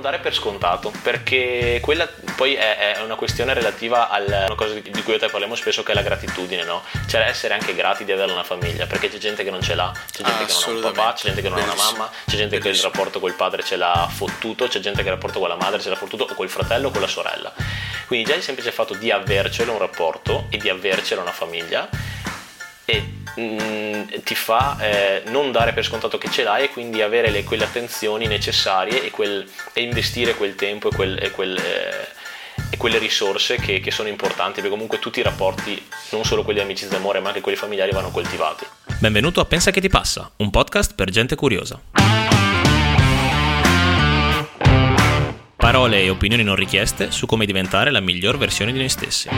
non dare per scontato, perché quella poi è, è una questione relativa a una cosa di cui io te parliamo spesso che è la gratitudine, no? Cioè essere anche grati di avere una famiglia, perché c'è gente che non ce l'ha, c'è gente che non ha un papà, c'è gente che non ha una mamma, c'è gente Bellissimo. che il rapporto col padre ce l'ha fottuto, c'è gente che il rapporto con la madre ce l'ha fottuto o col fratello o con la sorella. Quindi già il semplice fatto di avercelo un rapporto e di avercelo una famiglia e mh, mm, ti fa eh, non dare per scontato che ce l'hai e quindi avere le, quelle attenzioni necessarie e, quel, e, investire quel tempo e, quel, e, quel, eh, e quelle risorse che, che, sono importanti perché comunque tutti i rapporti, non solo quelli di amicizia e amore ma anche quelli familiari vanno coltivati. Benvenuto a Pensa che ti passa, un podcast per gente curiosa. Parole e opinioni non richieste su come diventare la miglior versione di noi stessi.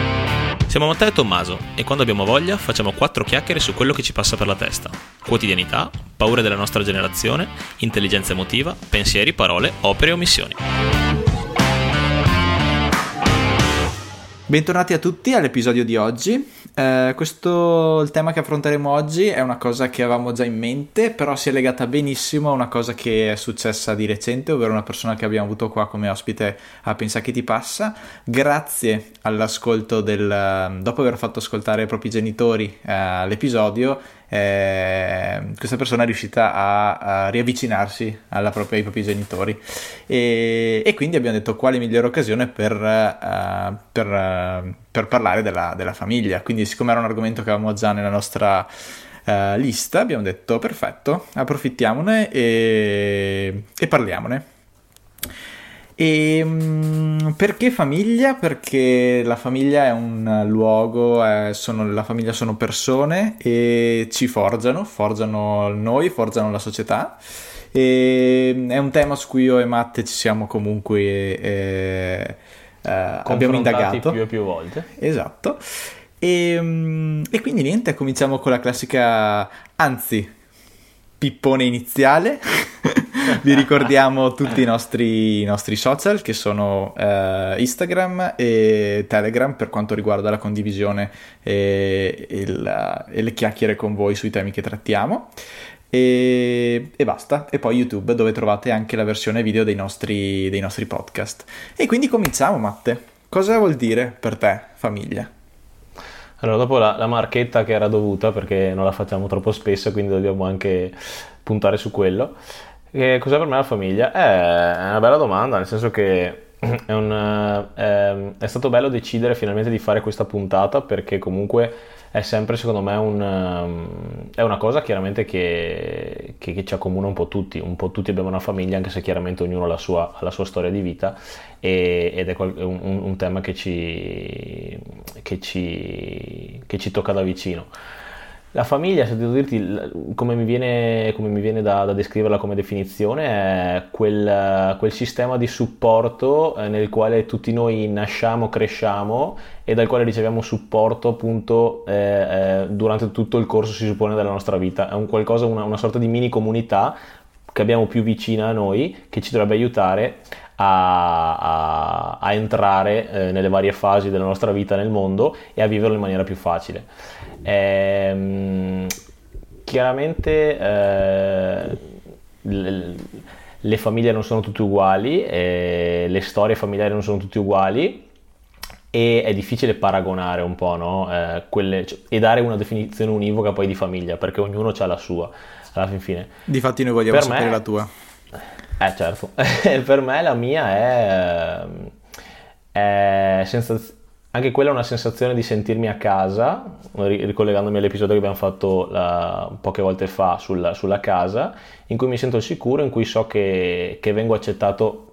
Siamo Matteo e Tommaso e quando abbiamo voglia facciamo quattro chiacchiere su quello che ci passa per la testa. Quotidianità, paure della nostra generazione, intelligenza emotiva, pensieri, parole, opere e omissioni. Bentornati a tutti all'episodio di oggi. Eh, questo il tema che affronteremo oggi è una cosa che avevamo già in mente, però si è legata benissimo a una cosa che è successa di recente, ovvero una persona che abbiamo avuto qua come ospite a Pensa che ti passa. Grazie all'ascolto del dopo aver fatto ascoltare ai propri genitori eh, l'episodio, eh, questa persona è riuscita a, a riavvicinarsi propria, ai propri genitori. E, e, quindi abbiamo detto quale migliore occasione per, uh, per, uh, per parlare della, della, famiglia? Quindi siccome era un argomento che avevamo già nella nostra uh, lista abbiamo detto perfetto approfittiamone e, e parliamone e um, perché famiglia? Perché la famiglia è un luogo, è, sono, la famiglia sono persone e ci forgiano, forgiano noi, forgiano la società. E è un tema su cui io e Matte ci siamo comunque eh, eh, abbiamo indagato più e più volte. Esatto. E, um, e quindi niente, cominciamo con la classica, anzi, pippone iniziale. Vi ricordiamo tutti i nostri, i nostri social che sono eh, Instagram e Telegram per quanto riguarda la condivisione e, e, la, e, le chiacchiere con voi sui temi che trattiamo. E, e, basta. E poi YouTube dove trovate anche la versione video dei nostri, dei nostri podcast. E quindi cominciamo, Matte. Cosa vuol dire per te famiglia? Allora, dopo la, la, marchetta che era dovuta, perché non la facciamo troppo spesso, quindi dobbiamo anche puntare su quello. Che cos'è per me la famiglia? Eh, è una bella domanda, nel senso che è, un, è, ehm, è, stato bello decidere finalmente di fare questa puntata perché comunque è sempre secondo me un, ehm, è una cosa chiaramente che, che, che, ci accomuna un po' tutti, un po' tutti abbiamo una famiglia anche se chiaramente ognuno ha la sua, ha la sua storia di vita e, ed è un, un, tema che ci, ci, che ci tocca da vicino. La famiglia, se devo dirti, come mi viene, come mi viene da, da, descriverla come definizione, è quel, quel sistema di supporto eh, nel quale tutti noi nasciamo, cresciamo e dal quale riceviamo supporto appunto eh, eh, durante tutto il corso, si suppone, della nostra vita. È un qualcosa, una, una sorta di mini comunità che abbiamo più vicina a noi, che ci dovrebbe aiutare a, a, a entrare eh, nelle varie fasi della nostra vita nel mondo e a viverlo in maniera più facile. Ehm, chiaramente eh, le, le, famiglie non sono tutte uguali, eh, le storie familiari non sono tutte uguali e è difficile paragonare un po' no? eh, quelle, cioè, e dare una definizione univoca poi di famiglia perché ognuno ha la sua alla fin fine. Difatti noi vogliamo per sapere me, la tua. Eh certo, per me la mia è, è sensaz- anche quella è una sensazione di sentirmi a casa, ricollegandomi all'episodio che abbiamo fatto la, poche volte fa sulla, sulla, casa, in cui mi sento sicuro, in cui so che, che vengo accettato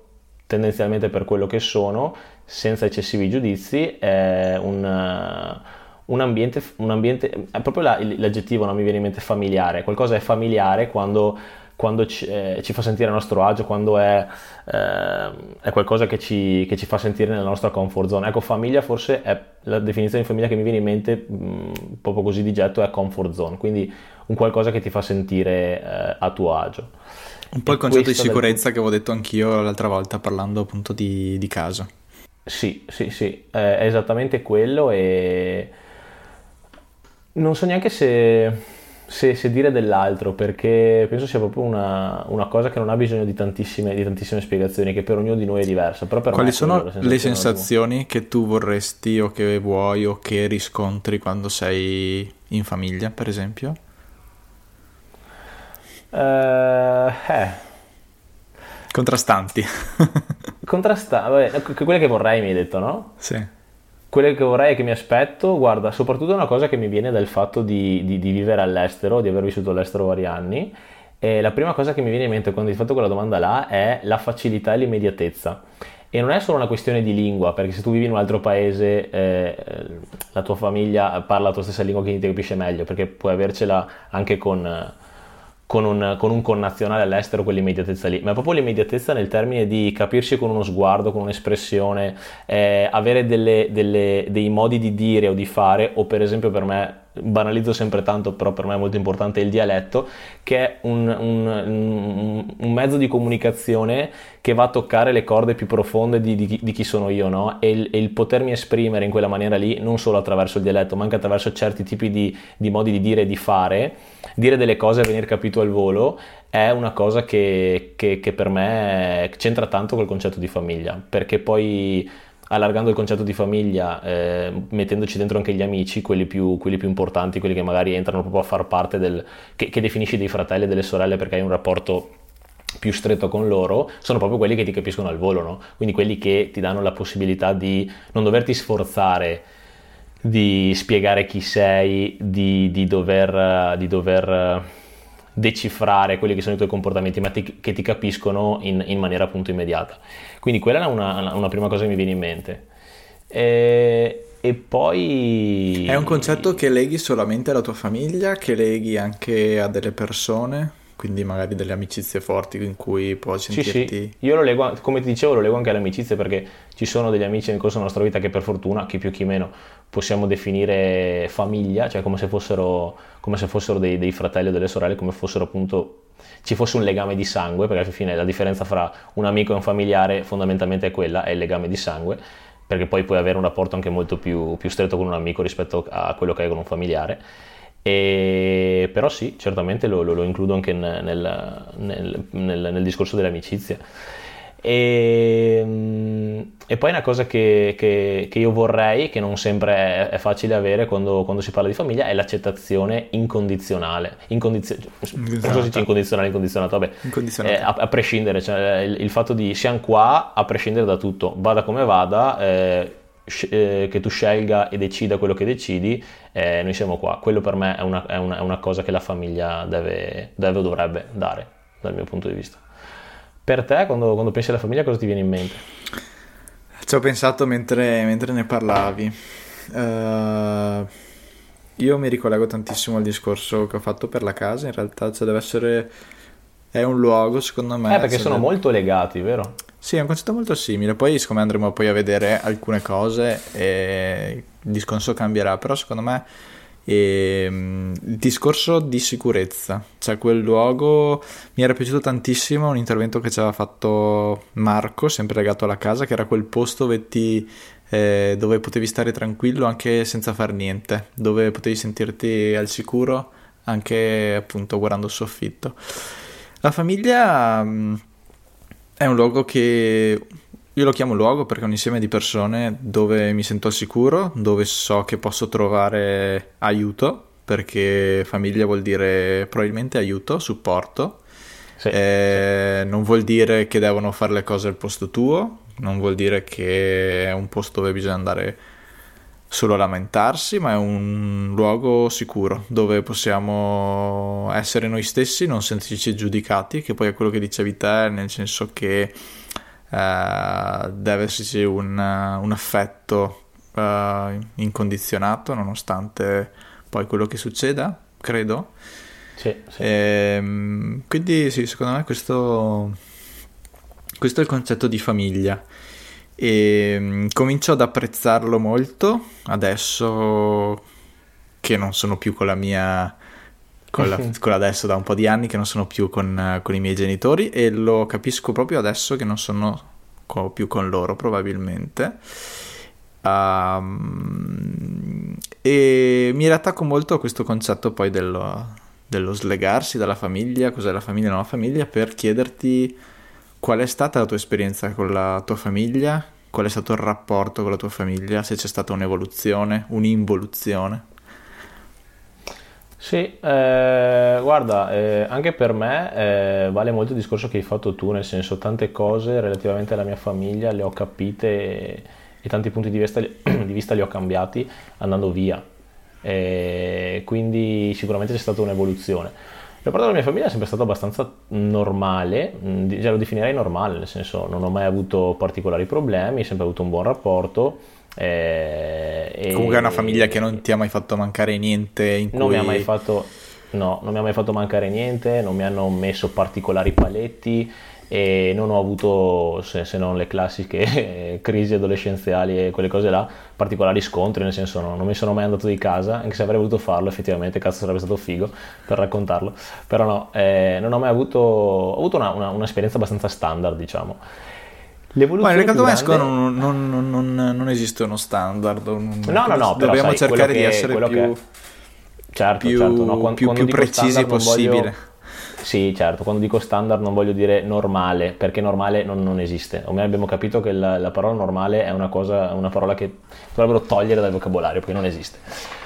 tendenzialmente per quello che sono, senza eccessivi giudizi, è un, un, ambiente, un ambiente, è proprio la, l'aggettivo non mi viene in mente familiare, qualcosa è familiare quando quando ci, eh, ci, fa sentire a nostro agio, quando è, eh, è qualcosa che ci, che ci, fa sentire nella nostra comfort zone. Ecco, famiglia forse è la definizione di famiglia che mi viene in mente, mh, proprio così di getto, è comfort zone, quindi un qualcosa che ti fa sentire eh, a tuo agio. Un po' il concetto di sicurezza del... che avevo detto anch'io l'altra volta parlando appunto di, di casa. Sì, sì, sì, è esattamente quello e non so neanche se se, se, dire dell'altro, perché penso sia proprio una, una cosa che non ha bisogno di tantissime, di tantissime, spiegazioni, che per ognuno di noi è diversa. Però per Quali sono sensazioni le sensazioni che tu vorresti o che vuoi o che riscontri quando sei in famiglia, per esempio? Uh, eh. Contrastanti. Contrastanti, quelle che vorrei mi hai detto, no? Sì quelle che vorrei e che mi aspetto, guarda, soprattutto una cosa che mi viene dal fatto di, di, di vivere all'estero, di aver vissuto all'estero vari anni. E la prima cosa che mi viene in mente quando ti fatto quella domanda là è la facilità e l'immediatezza. E non è solo una questione di lingua, perché se tu vivi in un altro paese, eh, la tua famiglia parla la tua stessa lingua, quindi ti capisce meglio, perché puoi avercela anche con con un, con un, connazionale all'estero quell'immediatezza lì, ma è proprio l'immediatezza nel termine di capirsi con uno sguardo, con un'espressione, eh, avere delle, delle, dei modi di dire o di fare, o per esempio per me banalizzo sempre tanto, però per me è molto importante il dialetto, che è un, un, un, mezzo di comunicazione che va a toccare le corde più profonde di, di, di chi sono io, no? E il, e il, potermi esprimere in quella maniera lì, non solo attraverso il dialetto, ma anche attraverso certi tipi di, di modi di dire e di fare, dire delle cose e venire capito al volo, è una cosa che, che, che per me c'entra tanto col concetto di famiglia, perché poi allargando il concetto di famiglia, eh, mettendoci dentro anche gli amici, quelli più, quelli più, importanti, quelli che magari entrano proprio a far parte del... che, che definisci dei fratelli e delle sorelle perché hai un rapporto più stretto con loro, sono proprio quelli che ti capiscono al volo, no? Quindi quelli che ti danno la possibilità di non doverti sforzare di spiegare chi sei, di, di dover, di dover decifrare quelli che sono i tuoi comportamenti, ma ti, che ti capiscono in, in, maniera appunto immediata. Quindi quella è una, una, prima cosa che mi viene in mente. E, e poi... È un concetto che leghi solamente alla tua famiglia, che leghi anche a delle persone? Quindi magari delle amicizie forti in cui puoi sentirti... Sì, sì, io lo leggo, come ti dicevo, lo leggo anche alle amicizie perché ci sono degli amici nel corso della nostra vita che per fortuna, chi più chi meno, possiamo definire famiglia, cioè come se fossero, come se fossero dei, dei fratelli o delle sorelle, come fossero appunto ci fosse un legame di sangue, perché alla fine la differenza fra un amico e un familiare fondamentalmente è quella, è il legame di sangue, perché poi puoi avere un rapporto anche molto più, più stretto con un amico rispetto a quello che hai con un familiare e, però sì, certamente lo, lo, lo includo anche nel, nel, nel, nel discorso dell'amicizia. E, e, poi una cosa che, che, che, io vorrei, che non sempre è, è facile avere quando, quando, si parla di famiglia, è l'accettazione incondizionale. Incondizio- so se c'è incondizionale, incondizionato, vabbè. Eh, a, a, prescindere, cioè, il, il, fatto di siamo qua a prescindere da tutto, vada come vada, eh, che tu scelga e decida quello che decidi, eh, noi siamo qua. Quello per me è una, è una, è una cosa che la famiglia deve, deve, o dovrebbe dare, dal mio punto di vista. Per te, quando, quando pensi alla famiglia, cosa ti viene in mente? Ci ho pensato mentre, mentre ne parlavi. Uh, io mi ricollego tantissimo al discorso che ho fatto per la casa, in realtà cioè deve essere... È un luogo, secondo me. Eh, perché sono deve... molto legati, vero? Sì, è un concetto molto simile. Poi, siccome andremo poi a vedere alcune cose, e il discorso cambierà. Però, secondo me, ehm, il discorso di sicurezza, cioè quel luogo mi era piaciuto tantissimo. Un intervento che ci aveva fatto Marco, sempre legato alla casa, che era quel posto dove, ti, eh, dove potevi stare tranquillo anche senza far niente, dove potevi sentirti al sicuro anche appunto guardando il soffitto. La famiglia mm, è un luogo che io lo chiamo luogo perché è un insieme di persone dove mi sento al sicuro, dove so che posso trovare aiuto, perché famiglia vuol dire probabilmente aiuto, supporto. Sì, eh, sì. Non vuol dire che devono fare le cose al posto tuo, non vuol dire che è un posto dove bisogna andare solo lamentarsi, ma è un luogo sicuro dove possiamo essere noi stessi, non sentirci giudicati, che poi è quello che dicevi te, nel senso che uh, deve esserci un, un affetto uh, incondizionato nonostante poi quello che succeda, credo. Sì, sì. E, ehm, quindi sì, secondo me questo, questo è il concetto di famiglia e mm, comincio ad apprezzarlo molto. Adesso che non sono più con la mia con, la, con adesso da un po' di anni che non sono più con, con, i miei genitori e lo capisco proprio adesso che non sono co- più con loro probabilmente. Um, e mi riattacco molto a questo concetto poi dello, dello slegarsi dalla famiglia, cos'è la famiglia e non la famiglia, per chiederti qual è stata la tua esperienza con la tua famiglia, qual è stato il rapporto con la tua famiglia, se c'è stata un'evoluzione, un'involuzione. Sì, eh, guarda, eh, anche per me eh, vale molto il discorso che hai fatto tu, nel senso tante cose relativamente alla mia famiglia le ho capite e, e tanti punti di vista, di vista, li ho cambiati andando via, quindi sicuramente c'è stata un'evoluzione. Il rapporto con la mia famiglia è sempre stato abbastanza normale, mm, già lo definirei normale, nel senso non ho mai avuto particolari problemi, ho sempre avuto un buon rapporto eh, Comunque è una famiglia che non ti ha mai fatto mancare niente in non cui... mi ha mai fatto... No, non mi ha mai fatto mancare niente, non mi hanno messo particolari paletti e non ho avuto, se, se non le classiche crisi adolescenziali e quelle cose là, particolari scontri, nel senso no, non mi sono mai andato di casa, anche se avrei voluto farlo effettivamente, cazzo sarebbe stato figo per raccontarlo, però no, eh, non ho mai avuto, ho avuto una, una, un'esperienza abbastanza standard diciamo. L'evoluzione Ma nel caldomesco non, non, non, non, esiste uno standard. Un... No, no, no. Dobbiamo sai, cercare di essere più, che... certo, più, certo, no, quando, più, quando più precisi possibile. Voglio... Sì, certo, quando dico standard non voglio dire normale, perché normale non, non esiste. Ormai abbiamo capito che la, la, parola normale è una, cosa, una parola che dovrebbero togliere dal vocabolario, perché non esiste.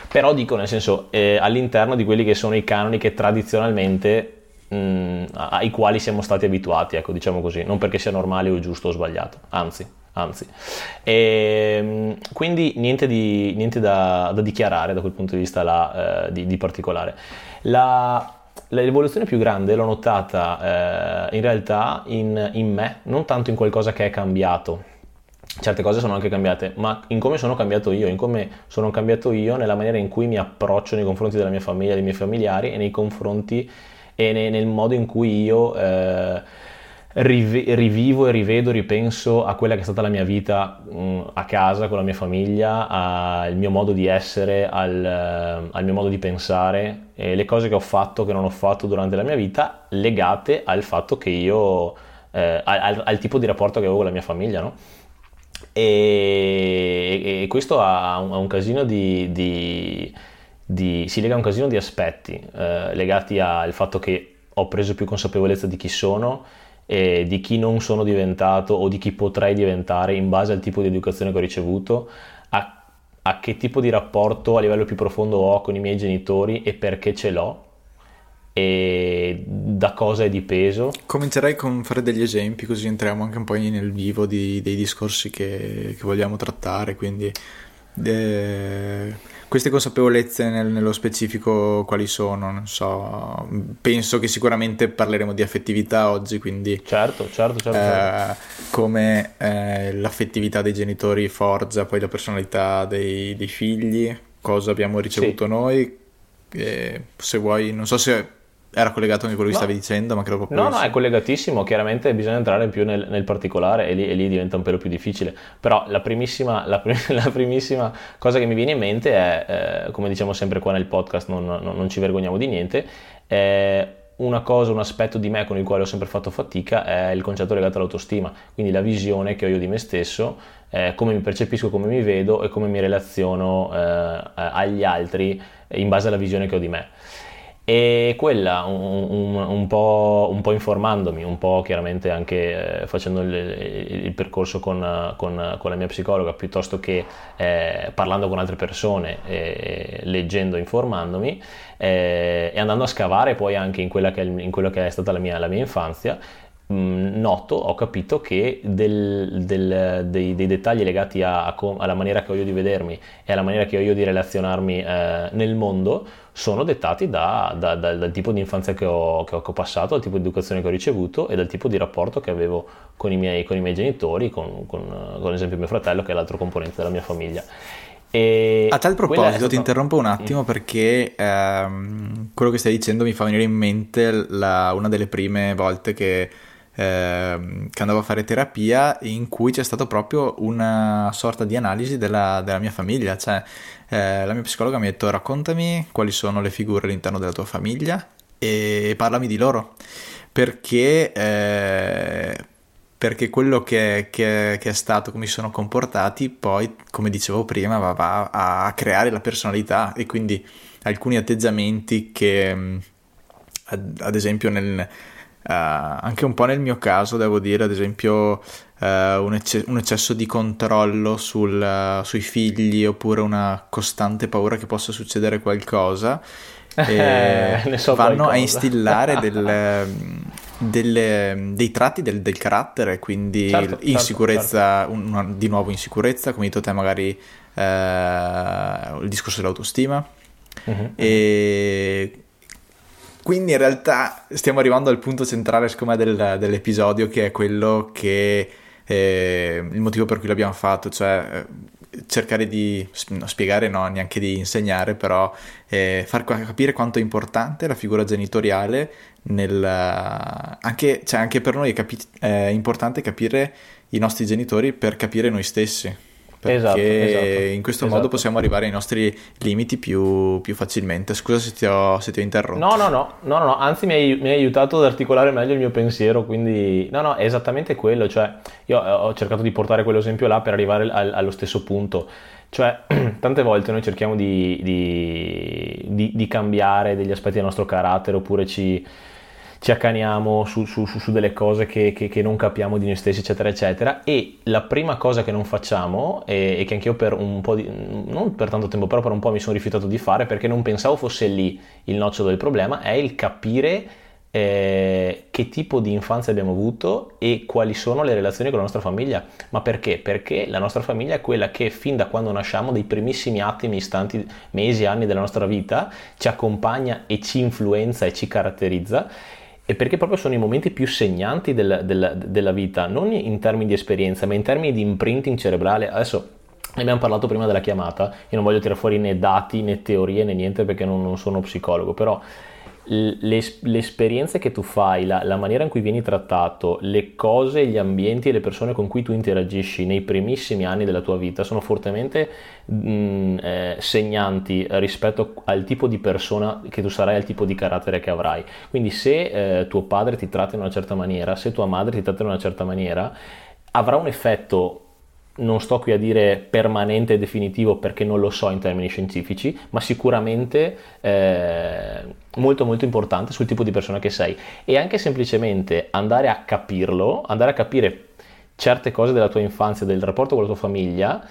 Però dico, nel senso, eh, all'interno di quelli che sono i canoni che tradizionalmente mh, ai quali siamo stati abituati, ecco, diciamo così, non perché sia normale o giusto o sbagliato, anzi, anzi. E, ehm, quindi niente, di, niente da, da, dichiarare da quel punto di vista là, eh, di, di, particolare. La, l'evoluzione più grande l'ho notata eh, in realtà in, in me, non tanto in qualcosa che è cambiato, certe cose sono anche cambiate, ma in come sono cambiato io, in come sono cambiato io nella maniera in cui mi approccio nei confronti della mia famiglia, dei miei familiari e nei confronti e ne, nel modo in cui io eh, riv- rivivo e rivedo, ripenso a quella che è stata la mia vita mh, mm, a casa con la mia famiglia, al mio modo di essere, al, al mio modo di pensare e le cose che ho fatto, che non ho fatto durante la mia vita, legate al fatto che io, eh, al, al, tipo di rapporto che avevo con la mia famiglia, no? E, e, questo ha un, ha un casino di, di di, si lega a un casino di aspetti eh, legati al fatto che ho preso più consapevolezza di chi sono di chi non sono diventato o di chi potrei diventare in base al tipo di educazione che ho ricevuto, a, che tipo di rapporto a livello più profondo ho con i miei genitori e perché ce l'ho e da cosa è dipeso. Comincerei con fare degli esempi così entriamo anche un po' nel vivo di, dei discorsi che, che vogliamo trattare, quindi... Eh, queste consapevolezze nel, nello specifico quali sono? Non so, penso che sicuramente parleremo di affettività oggi, quindi... Certo, certo, certo. Eh, certo. come eh, l'affettività dei genitori forgia poi la personalità dei, dei figli, cosa abbiamo ricevuto sì. noi. se vuoi, non so se era collegato anche quello che no. stavi dicendo, ma credo proprio. No, no, è collegatissimo. Chiaramente bisogna entrare più nel, nel particolare e lì, e lì, diventa un pelo più difficile. Però la primissima, la, prim- la primissima cosa che mi viene in mente è, eh, come diciamo sempre qua nel podcast, non, non, non ci vergogniamo di niente, è una cosa, un aspetto di me con il quale ho sempre fatto fatica è il concetto legato all'autostima, quindi la visione che ho io di me stesso, eh, come mi percepisco, come mi vedo e come mi relaziono eh, agli altri in base alla visione che ho di me. E quella, un, un, un, po', un, po', informandomi, un po' chiaramente anche eh, facendo il, il, percorso con, con, con, la mia psicologa, piuttosto che eh, parlando con altre persone, eh, leggendo, informandomi, eh, e andando a scavare poi anche in quella che è, in quello che è stata la mia, la mia infanzia, noto, ho capito che del, del, dei, dei, dettagli legati a, a, alla maniera che ho io di vedermi e alla maniera che ho io di relazionarmi eh, nel mondo sono dettati da, da, da, dal tipo di infanzia che ho, che ho, passato, dal tipo di educazione che ho ricevuto e dal tipo di rapporto che avevo con i miei, con i miei genitori, con, con, con ad esempio mio fratello che è l'altro componente della mia famiglia. E a tal proposito stata... ti interrompo un attimo perché ehm, quello che stai dicendo mi fa venire in mente la, una delle prime volte che eh, che andavo a fare terapia in cui c'è stato proprio una sorta di analisi della, della mia famiglia, cioè eh, la mia psicologa mi ha detto raccontami quali sono le figure all'interno della tua famiglia e parlami di loro, perché, eh, perché quello che, che, che, è stato, come si sono comportati, poi, come dicevo prima, va, va a creare la personalità. E quindi alcuni atteggiamenti che ad, esempio nel, anche un po' nel mio caso, devo dire, ad esempio, uh, un, ecce- un, eccesso di controllo sul, uh, sui figli oppure una costante paura che possa succedere qualcosa. Eh, so vanno qualcosa. a instillare del, delle, dei tratti del, del, carattere, quindi certo, insicurezza, certo, certo. Una, di nuovo insicurezza, come hai detto te magari il discorso dell'autostima. Uh-huh. E quindi in realtà stiamo arrivando al punto centrale secondo me del, dell'episodio che è quello che eh, il motivo per cui l'abbiamo fatto, cioè eh, cercare di spiegare, no, neanche di insegnare, però eh, far capire quanto è importante la figura genitoriale nel, anche, cioè anche per noi è, capi- è importante capire i nostri genitori per capire noi stessi perché esatto, esatto, in questo esatto. modo possiamo arrivare ai nostri limiti più, più facilmente. Scusa se ti, ho, se ti, ho, interrotto. No, no, no, no, no, anzi mi hai, mi hai, aiutato ad articolare meglio il mio pensiero, quindi no, no, è esattamente quello, cioè io ho cercato di portare quell'esempio là per arrivare al, allo stesso punto. Cioè, tante volte noi cerchiamo di, di, di, di cambiare degli aspetti del nostro carattere oppure ci, ci accaniamo su, su, su, delle cose che, che, che, non capiamo di noi stessi, eccetera, eccetera. E la prima cosa che non facciamo, e, e, che anch'io per un po' di, non per tanto tempo, però per un po' mi sono rifiutato di fare perché non pensavo fosse lì il nocciolo del problema, è il capire eh, che tipo di infanzia abbiamo avuto e quali sono le relazioni con la nostra famiglia. Ma perché? Perché la nostra famiglia è quella che fin da quando nasciamo, dei primissimi attimi, istanti, mesi, anni della nostra vita, ci accompagna e ci influenza e ci caratterizza e perché proprio sono i momenti più segnanti del, del, della vita, non in termini di esperienza, ma in termini di imprinting cerebrale. Adesso ne abbiamo parlato prima della chiamata, io non voglio tirare fuori né dati né teorie né niente perché non, non sono psicologo, però le, le, esperienze che tu fai, la, la, maniera in cui vieni trattato, le cose, gli ambienti e le persone con cui tu interagisci nei primissimi anni della tua vita sono fortemente mh, eh, segnanti rispetto al tipo di persona che tu sarai, al tipo di carattere che avrai. Quindi se eh, tuo padre ti tratta in una certa maniera, se tua madre ti tratta in una certa maniera, avrà un effetto non sto qui a dire permanente e definitivo perché non lo so in termini scientifici, ma sicuramente eh, molto molto importante sul tipo di persona che sei e anche semplicemente andare a capirlo, andare a capire certe cose della tua infanzia, del rapporto con la tua famiglia,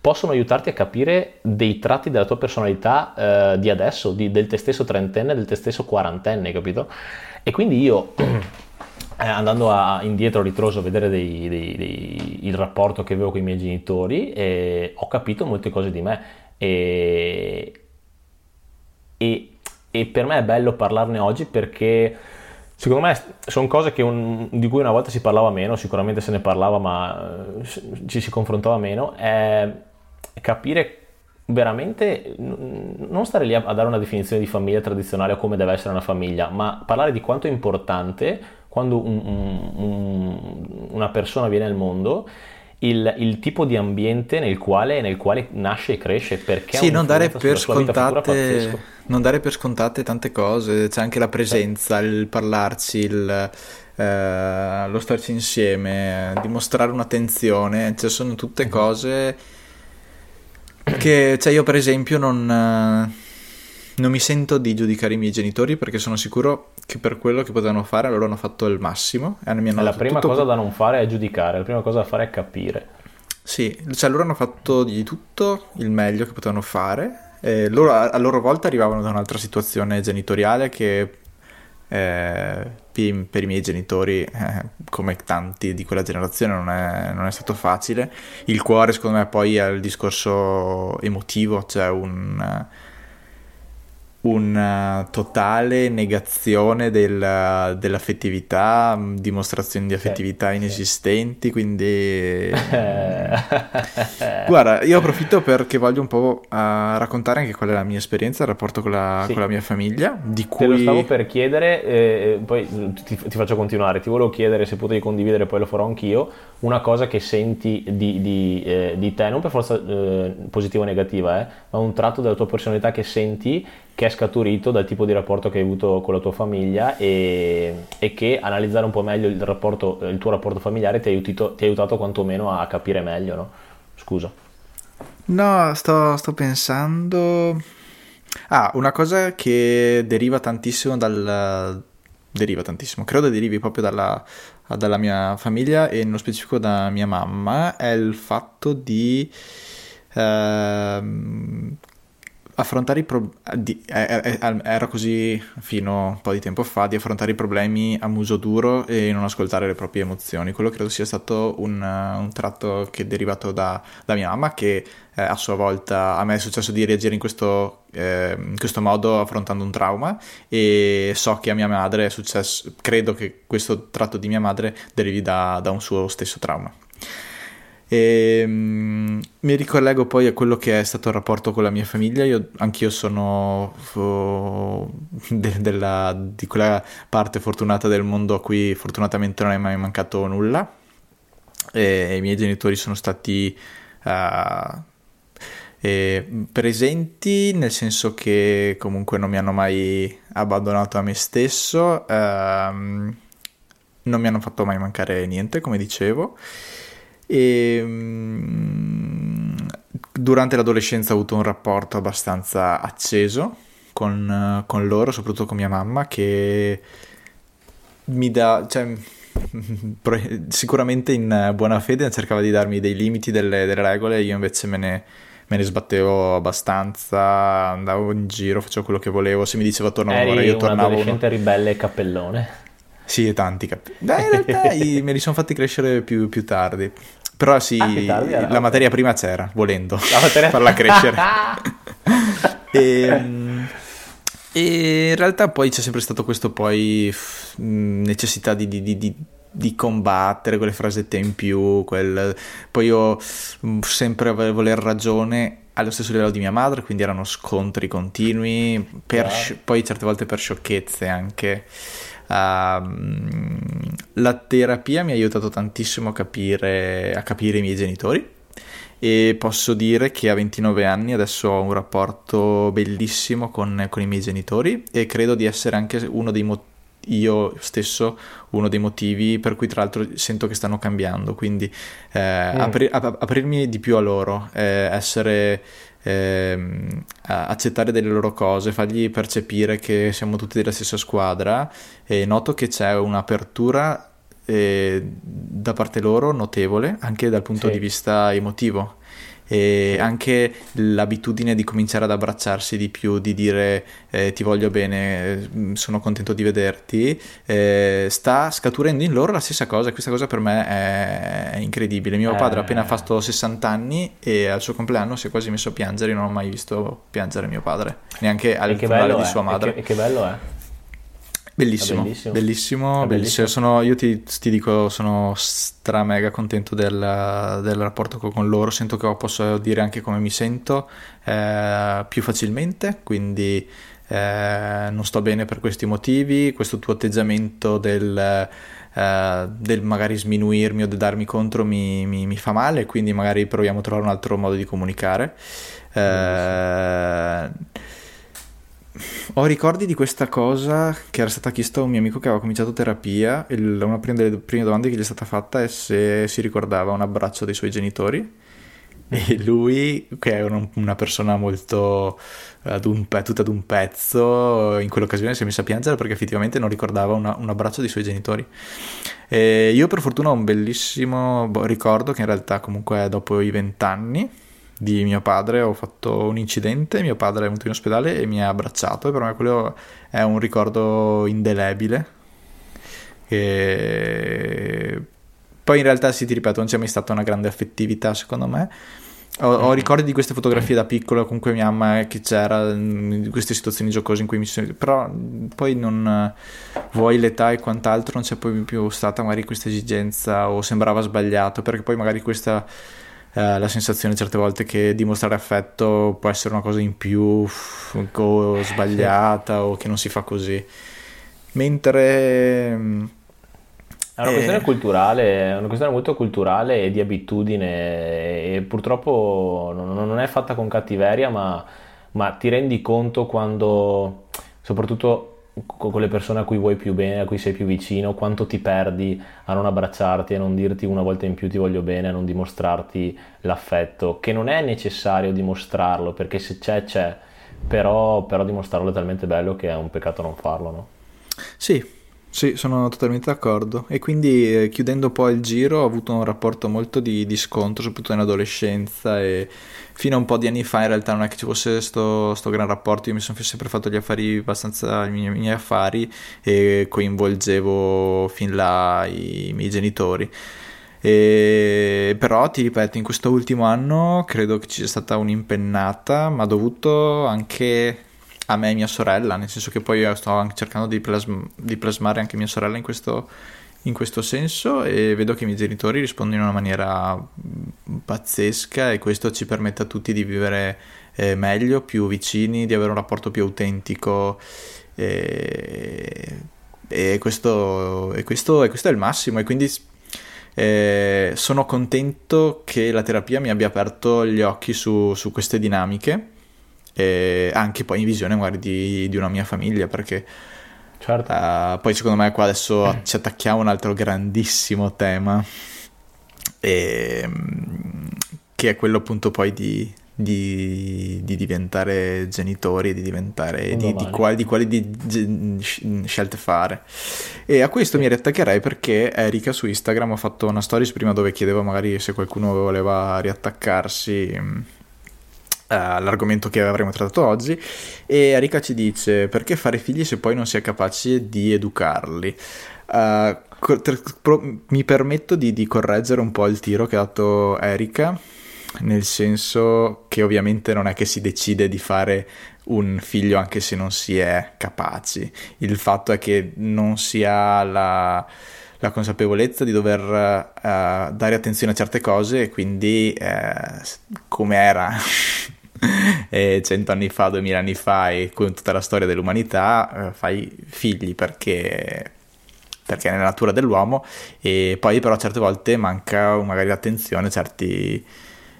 possono aiutarti a capire dei tratti della tua personalità eh, di adesso, di, del te stesso trentenne, del te stesso quarantenne, capito? E quindi io eh, andando a, indietro a ritroso a vedere dei, dei, dei, il rapporto che avevo con i miei genitori e ho capito molte cose di me. E, e, e per me è bello parlarne oggi perché secondo me sono cose un, di cui una volta si parlava meno, sicuramente se ne parlava ma eh, ci si confrontava meno, è capire veramente non stare lì a dare una definizione di famiglia tradizionale o come deve essere una famiglia, ma parlare di quanto è importante quando un, un, una persona viene al mondo, il, il, tipo di ambiente nel quale, nel quale nasce e cresce, perché sì, non dare, scontate, non dare per scontate tante cose, c'è anche la presenza, sì. il parlarci, il, eh, lo starci insieme, dimostrare un'attenzione, cioè sono tutte cose che, cioè io per esempio non non mi sento di giudicare i miei genitori perché sono sicuro che per quello che potevano fare loro hanno fatto il massimo. E hanno la prima tutto... cosa da non fare è giudicare, la prima cosa da fare è capire. Sì, cioè loro hanno fatto di tutto il meglio che potevano fare. E loro a loro volta arrivavano da un'altra situazione genitoriale che eh, per i miei genitori, eh, come tanti di quella generazione, non è, non è, stato facile. Il cuore, secondo me, poi è il discorso emotivo, cioè un una totale negazione del, dell'affettività, dimostrazioni di affettività sì, inesistenti, sì. quindi... Guarda, io approfitto perché voglio un po' uh, raccontare anche qual è la mia esperienza, il rapporto con la, sì. con la mia famiglia, di cui... Te lo stavo per chiedere, eh, poi ti, ti, faccio continuare, ti volevo chiedere se potevi condividere, poi lo farò anch'io, una cosa che senti di, di, eh, di te, non per forza eh, positiva o negativa, eh, ma un tratto della tua personalità che senti che è scaturito dal tipo di rapporto che hai avuto con la tua famiglia e, e che analizzare un po' meglio il, rapporto, il tuo rapporto familiare ti ha, aiutato, ti ha aiutato quantomeno a capire meglio, no? Scusa. No, sto, sto pensando... Ah, una cosa che deriva tantissimo dal... deriva tantissimo, credo derivi proprio dalla, dalla mia famiglia e nello specifico da mia mamma, è il fatto di... Ehm, affrontare i problemi, era così fino a un po' di tempo fa, di affrontare i problemi a muso duro e non ascoltare le proprie emozioni. Quello credo sia stato un, un tratto che è derivato da, da mia mamma, che eh, a sua volta a me è successo di reagire in questo, eh, in questo modo affrontando un trauma e so che a mia madre è successo, credo che questo tratto di mia madre derivi da, da un suo stesso trauma. E, um, mi ricollego poi a quello che è stato il rapporto con la mia famiglia. Io, anch'io sono de, della, di quella parte fortunata del mondo a cui fortunatamente non è mai mancato nulla. E, I miei genitori sono stati uh, presenti, nel senso che comunque non mi hanno mai abbandonato a me stesso, uh, non mi hanno fatto mai mancare niente, come dicevo. E mm, durante l'adolescenza ho avuto un rapporto abbastanza acceso con, con loro, soprattutto con mia mamma, che mi dà, cioè, sicuramente in buona fede cercava di darmi dei limiti, delle, delle regole, io invece me ne, me ne, sbattevo abbastanza, andavo in giro, facevo quello che volevo, se mi diceva torna un'ora io tornavo... un adolescente ribelle e cappellone. Sì, tanti cappelloni. in realtà me li sono fatti crescere più, più tardi. Però sì, ah, la materia prima c'era, volendo, materia... farla crescere. e, ehm, e, in realtà poi c'è sempre stato questo poi necessità di, di, di, di combattere quelle frasette in più, quel... poi io sempre voler ragione allo stesso livello di mia madre, quindi erano scontri continui, per, yeah. poi certe volte per sciocchezze anche. Uh, la terapia mi ha aiutato tantissimo a capire, a capire i miei genitori e posso dire che a 29 anni adesso ho un rapporto bellissimo con, con i miei genitori e credo di essere anche uno dei motivi io stesso uno dei motivi per cui tra l'altro sento che stanno cambiando quindi eh, mm. apri- aprirmi di più a loro eh, essere ehm, accettare delle loro cose, fargli percepire che siamo tutti della stessa squadra e noto che c'è un'apertura eh, da parte loro notevole anche dal punto sì. di vista emotivo e anche l'abitudine di cominciare ad abbracciarsi di più, di dire eh, ti voglio bene, mm, sono contento di vederti, eh, sta scaturendo in loro la stessa cosa questa cosa per me è, è incredibile. Mio eh... padre ha appena fatto 60 anni e al suo compleanno si è quasi messo a piangere, io non ho mai visto piangere mio padre, neanche al funerale di sua madre. E che, e che bello è. Bellissimo, bellissimo, bellissimo, bellissimo. Sono, io ti, ti, dico, sono stra mega contento del, del rapporto con loro, sento che posso dire anche come mi sento eh, più facilmente, quindi eh, non sto bene per questi motivi, questo tuo atteggiamento del, eh, del magari sminuirmi o del darmi contro mi, mi, mi, fa male, quindi magari proviamo a trovare un altro modo di comunicare. Eh, ho ricordi di questa cosa che era stata chiesta a un mio amico che aveva cominciato terapia. Il, una delle prime domande che gli è stata fatta è se si ricordava un abbraccio dei suoi genitori. E lui, che è una, persona molto ad un, tutta ad un pezzo, in quell'occasione si è messo a piangere perché effettivamente non ricordava una, un abbraccio dei suoi genitori. E io, per fortuna, ho un bellissimo ricordo che in realtà, comunque, dopo i vent'anni di mio padre ho fatto un incidente, mio padre è venuto in ospedale e mi ha abbracciato e per me quello è un ricordo indelebile. E... Poi in realtà sì, ti ripeto, non c'è mai stata una grande affettività secondo me. Ho, ho, ricordi di queste fotografie da piccolo con cui mia mamma che c'era in queste situazioni giocose in cui mi sono... però poi non vuoi l'età e quant'altro non c'è poi più stata magari questa esigenza o sembrava sbagliato perché poi magari questa eh, la sensazione certe volte che dimostrare affetto può essere una cosa in più o sbagliata o che non si fa così. Mentre... È una questione eh... culturale, è una questione molto culturale e di abitudine e purtroppo non è fatta con cattiveria, ma, ma ti rendi conto quando, soprattutto con le persone a cui vuoi più bene, a cui sei più vicino, quanto ti perdi a non abbracciarti, a non dirti una volta in più ti voglio bene, a non dimostrarti l'affetto, che non è necessario dimostrarlo, perché se c'è c'è, però, però dimostrarlo è talmente bello che è un peccato non farlo, no? Sì, sì, sono totalmente d'accordo. E quindi eh, chiudendo poi il giro ho avuto un rapporto molto di, di, scontro, soprattutto in adolescenza e fino a un po' di anni fa in realtà non è che ci fosse questo gran rapporto, io mi sono sempre fatto gli affari abbastanza, i miei, i miei affari e coinvolgevo fin là i, i miei genitori. E, però ti ripeto, in questo ultimo anno credo che ci sia stata un'impennata, ma dovuto anche a me e mia sorella, nel senso che poi sto anche cercando di, plasm- di plasmare anche mia sorella in questo, in questo, senso e vedo che i miei genitori rispondono in una maniera mm, pazzesca e questo ci permette a tutti di vivere eh, meglio, più vicini, di avere un rapporto più autentico e, e, questo, e, questo, e questo, è il massimo e quindi eh, sono contento che la terapia mi abbia aperto gli occhi su, su queste dinamiche e anche poi in visione magari di, di una mia famiglia perché certo. uh, poi secondo me qua adesso mm. ci attacchiamo a un altro grandissimo tema e, ehm, che è quello appunto poi di, di, di diventare genitori, di diventare di, quali, di quali di, scelte fare. E a questo mi riattaccherei perché Erika su Instagram ha fatto una stories prima dove chiedevo magari se qualcuno voleva riattaccarsi all'argomento che avremo trattato oggi. E Erika ci dice perché fare figli se poi non si è capaci di educarli? Uh, mi permetto di, di, correggere un po' il tiro che ha dato Erika nel senso che ovviamente non è che si decide di fare un figlio anche se non si è capaci. Il fatto è che non si ha la la consapevolezza di dover uh, dare attenzione a certe cose e quindi uh, come era cento anni fa, duemila anni fa e con tutta la storia dell'umanità uh, fai figli perché perché è nella natura dell'uomo e poi però certe volte manca magari l'attenzione a certi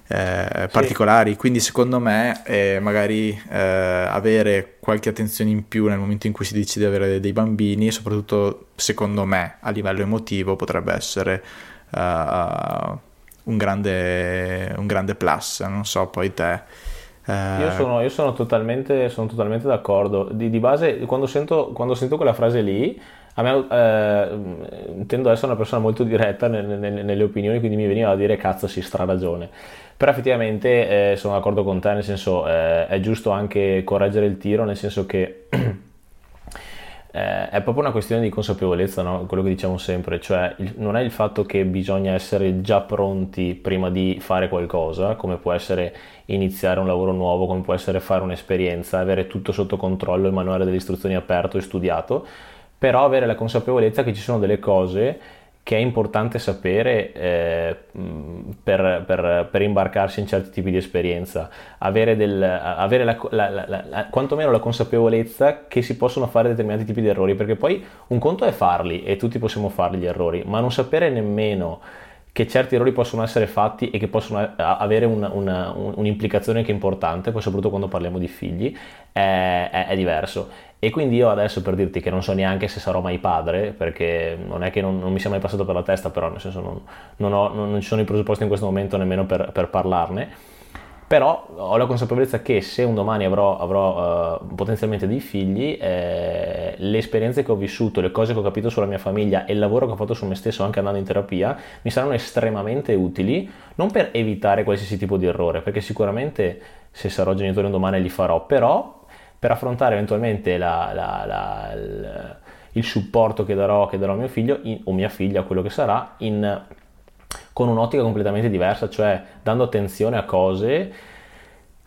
eh, particolari, sì. quindi secondo me eh, magari eh, avere qualche attenzione in più nel momento in cui si decide di avere dei bambini, soprattutto secondo me a livello emotivo potrebbe essere uh, un, grande, un grande plus, non so poi te. Uh... Io, sono, io sono, totalmente, sono, totalmente, d'accordo. Di, di base, quando sento, quando sento, quella frase lì, a me eh, tendo ad essere una persona molto diretta nelle, nelle, nelle opinioni, quindi mi veniva a dire cazzo, si stra ragione però effettivamente eh, sono d'accordo con te, nel senso eh, è giusto anche correggere il tiro, nel senso che eh, è proprio una questione di consapevolezza, no? quello che diciamo sempre, cioè il, non è il fatto che bisogna essere già pronti prima di fare qualcosa, come può essere iniziare un lavoro nuovo, come può essere fare un'esperienza, avere tutto sotto controllo, il manuale delle istruzioni aperto e studiato, però avere la consapevolezza che ci sono delle cose che è importante sapere eh, per, per, per, imbarcarsi in certi tipi di esperienza, avere, del, avere la, la, la, quantomeno la consapevolezza che si possono fare determinati tipi di errori, perché poi un conto è farli e tutti possiamo farli gli errori, ma non sapere nemmeno che certi errori possono essere fatti e che possono avere una, una, un'implicazione anche importante, poi soprattutto quando parliamo di figli, è, è, è diverso. E quindi io adesso per dirti che non so neanche se sarò mai padre, perché non è che non, non mi sia mai passato per la testa, però nel senso non, non, ho, non ci sono i presupposti in questo momento nemmeno per, per, parlarne. Però ho la consapevolezza che se un domani avrò, avrò uh, potenzialmente dei figli, eh, le esperienze che ho vissuto, le cose che ho capito sulla mia famiglia e il lavoro che ho fatto su me stesso anche andando in terapia mi saranno estremamente utili, non per evitare qualsiasi tipo di errore, perché sicuramente se sarò genitore un domani li farò, però per affrontare eventualmente la, la, la, il, supporto che darò, che darò a mio figlio in, o mia figlia, quello che sarà, in, con un'ottica completamente diversa, cioè dando attenzione a cose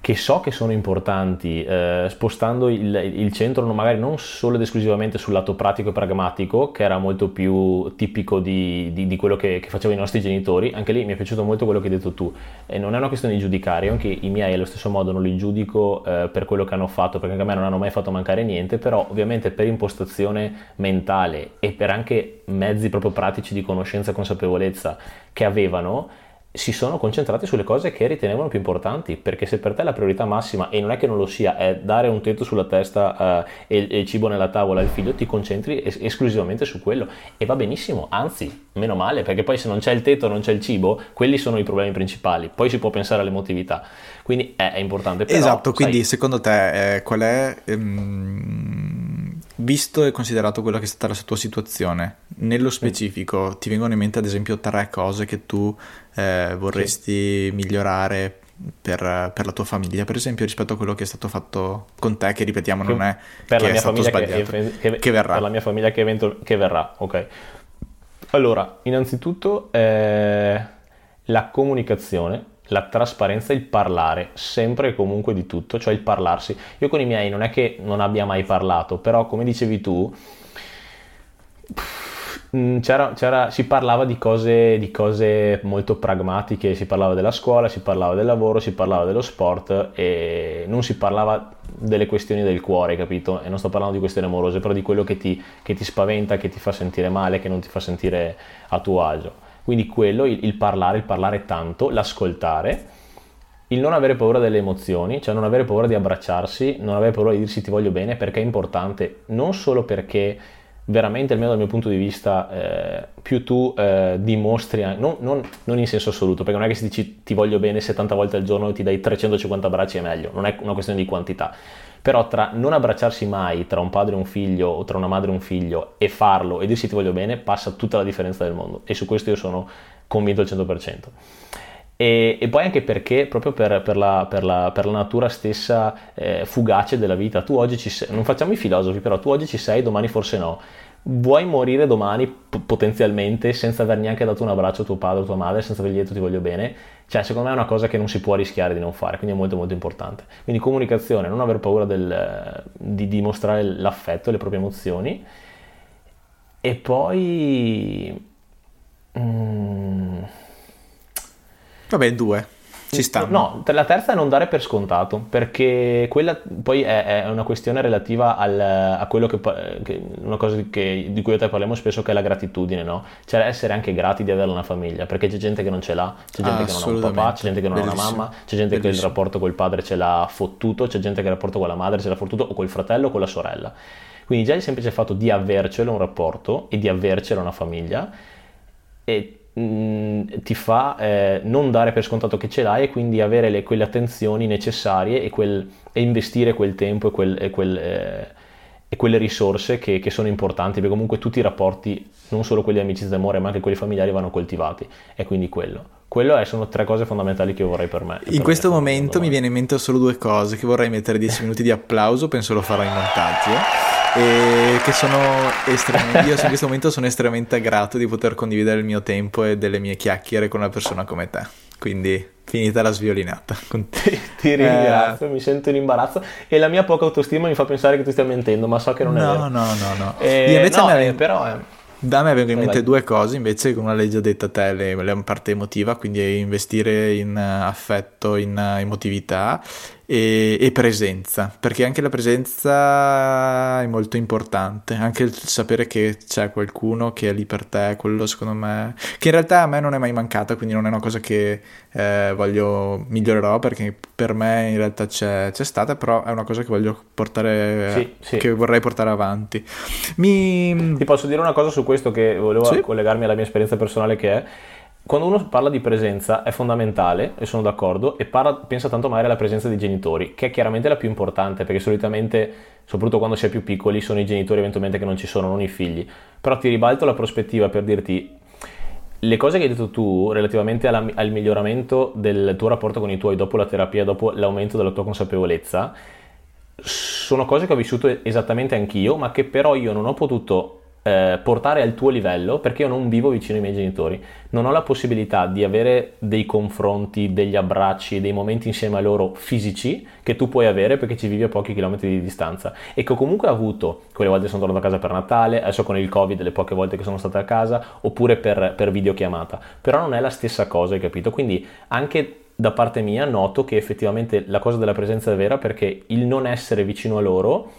che so che sono importanti, eh, spostando il, il, centro magari non solo ed esclusivamente sul lato pratico e pragmatico, che era molto più tipico di, di, di quello che, che, facevano i nostri genitori, anche lì mi è piaciuto molto quello che hai detto tu, e non è una questione di giudicare, anche i miei allo stesso modo non li giudico eh, per quello che hanno fatto, perché anche a me non hanno mai fatto mancare niente, però ovviamente per impostazione mentale e per anche mezzi proprio pratici di conoscenza e consapevolezza che avevano, si sono concentrati sulle cose che ritenevano più importanti, perché se per te la priorità massima, e non è che non lo sia, è dare un tetto sulla testa uh, e, e, il cibo nella tavola al figlio, ti concentri es- esclusivamente su quello e va benissimo, anzi, meno male, perché poi se non c'è il tetto, non c'è il cibo, quelli sono i problemi principali, poi si può pensare all'emotività, quindi è, è importante. Però, esatto, quindi sai... secondo te eh, qual è... Ehm, visto e considerato quella che è stata la tua situazione, nello specifico ti vengono in mente ad esempio tre cose che tu eh, vorresti sì. migliorare per, per, la tua famiglia, per esempio, rispetto a quello che è stato fatto con te, che ripetiamo non è per che la mia famiglia che, che, che, verrà. Per la mia famiglia che, evento, che verrà, ok. Allora, innanzitutto eh, la comunicazione, la trasparenza, il parlare, sempre e comunque di tutto, cioè il parlarsi. Io con i miei non è che non abbia mai parlato, però come dicevi tu, Mm, c'era, c'era, si parlava di cose, di cose, molto pragmatiche, si parlava della scuola, si parlava del lavoro, si parlava dello sport e non si parlava delle questioni del cuore, capito? E non sto parlando di questioni amorose, però di quello che ti, che ti spaventa, che ti fa sentire male, che non ti fa sentire a tuo agio. Quindi quello, il, il parlare, il parlare tanto, l'ascoltare, il non avere paura delle emozioni, cioè non avere paura di abbracciarsi, non avere paura di dirsi ti voglio bene, perché è importante, non solo perché veramente, almeno dal mio punto di vista, eh, più tu eh, dimostri, non, non, non, in senso assoluto, perché non è che se dici ti voglio bene 70 volte al giorno e ti dai 350 abbracci è meglio, non è una questione di quantità. Però tra non abbracciarsi mai tra un padre e un figlio o tra una madre e un figlio e farlo e dirsi ti voglio bene passa tutta la differenza del mondo e su questo io sono convinto al 100%. E, e, poi anche perché, proprio per, per, la, per, la, per la, natura stessa eh, fugace della vita, tu oggi ci sei, non facciamo i filosofi, però tu oggi ci sei, domani forse no. Vuoi morire domani p- potenzialmente senza aver neanche dato un abbraccio a tuo padre o tua madre, senza avergli detto ti voglio bene? Cioè, secondo me è una cosa che non si può rischiare di non fare, quindi è molto molto importante. Quindi comunicazione, non aver paura del, di dimostrare l'affetto, le proprie emozioni. E poi... Mm, Vabbè, due. Ci stanno. No, la terza è non dare per scontato, perché quella poi è, è una questione relativa al, a quello che, che, una cosa che, di cui io te parliamo spesso che è la gratitudine, no? Cioè essere anche grati di avere una famiglia, perché c'è gente che non ce l'ha, c'è gente ah, che non ha un papà, c'è gente che non Bellissimo. ha una mamma, c'è gente Bellissimo. che il rapporto col padre ce l'ha fottuto, c'è gente che il rapporto con la madre ce l'ha fottuto o col fratello o con la sorella. Quindi già il semplice fatto di avercelo un rapporto e di avercelo una famiglia e ti fa eh, non dare per scontato che ce l'hai e quindi avere le, quelle attenzioni necessarie e, quel, e, investire quel tempo e, quel, e, quel, eh, e quelle risorse che, che, sono importanti perché comunque tutti i rapporti non solo quelli di amicizia e amore ma anche quelli familiari vanno coltivati. E quindi quello. Quello sono tre cose fondamentali che io vorrei per me in per questo me, momento mi viene in mente solo due cose che vorrei mettere 10 minuti di applauso penso lo farò in montaggio e che sono estremamente, io in questo momento sono estremamente grato di poter condividere il mio tempo e delle mie chiacchiere con una persona come te. Quindi finita la sviolinata. Ti, ti ringrazio, eh, mi sento in imbarazzo e la mia poca autostima mi fa pensare che tu stia mentendo, ma so che non no, è vero. No, no, no, no. E, invece no, me... eh, però... Eh. Da me vengono in mente due cose, invece con una legge detta a te, la parte emotiva, quindi investire in affetto, in emotività e, e, presenza, perché anche la presenza è molto importante, anche il sapere che c'è qualcuno che è lì per te, quello secondo me, che in realtà a me non è mai mancata, quindi non è una cosa che eh, voglio migliorerò, perché per me in realtà c'è, c'è, stata, però è una cosa che voglio portare, sì, sì. che vorrei portare avanti. Mi... Ti posso dire una cosa su questo che volevo sì. collegarmi alla mia esperienza personale che è quando uno parla di presenza è fondamentale, e sono d'accordo, e parla, pensa tanto magari alla presenza dei genitori, che è chiaramente la più importante, perché solitamente, soprattutto quando si è più piccoli, sono i genitori eventualmente che non ci sono, non i figli. Però ti ribalto la prospettiva per dirti, le cose che hai detto tu relativamente alla, al miglioramento del tuo rapporto con i tuoi dopo la terapia, dopo l'aumento della tua consapevolezza, sono cose che ho vissuto esattamente anch'io, ma che però io non ho potuto eh, portare al tuo livello perché io non vivo vicino ai miei genitori, non ho la possibilità di avere dei confronti, degli abbracci, dei momenti insieme a loro fisici che tu puoi avere perché ci vivi a pochi chilometri di distanza. E che ho comunque avuto, quelle volte sono tornato a casa per Natale, adesso con il Covid le poche volte che sono stato a casa, oppure per, per videochiamata, però non è la stessa cosa, hai capito? Quindi anche da parte mia noto che effettivamente la cosa della presenza è vera perché il non essere vicino a loro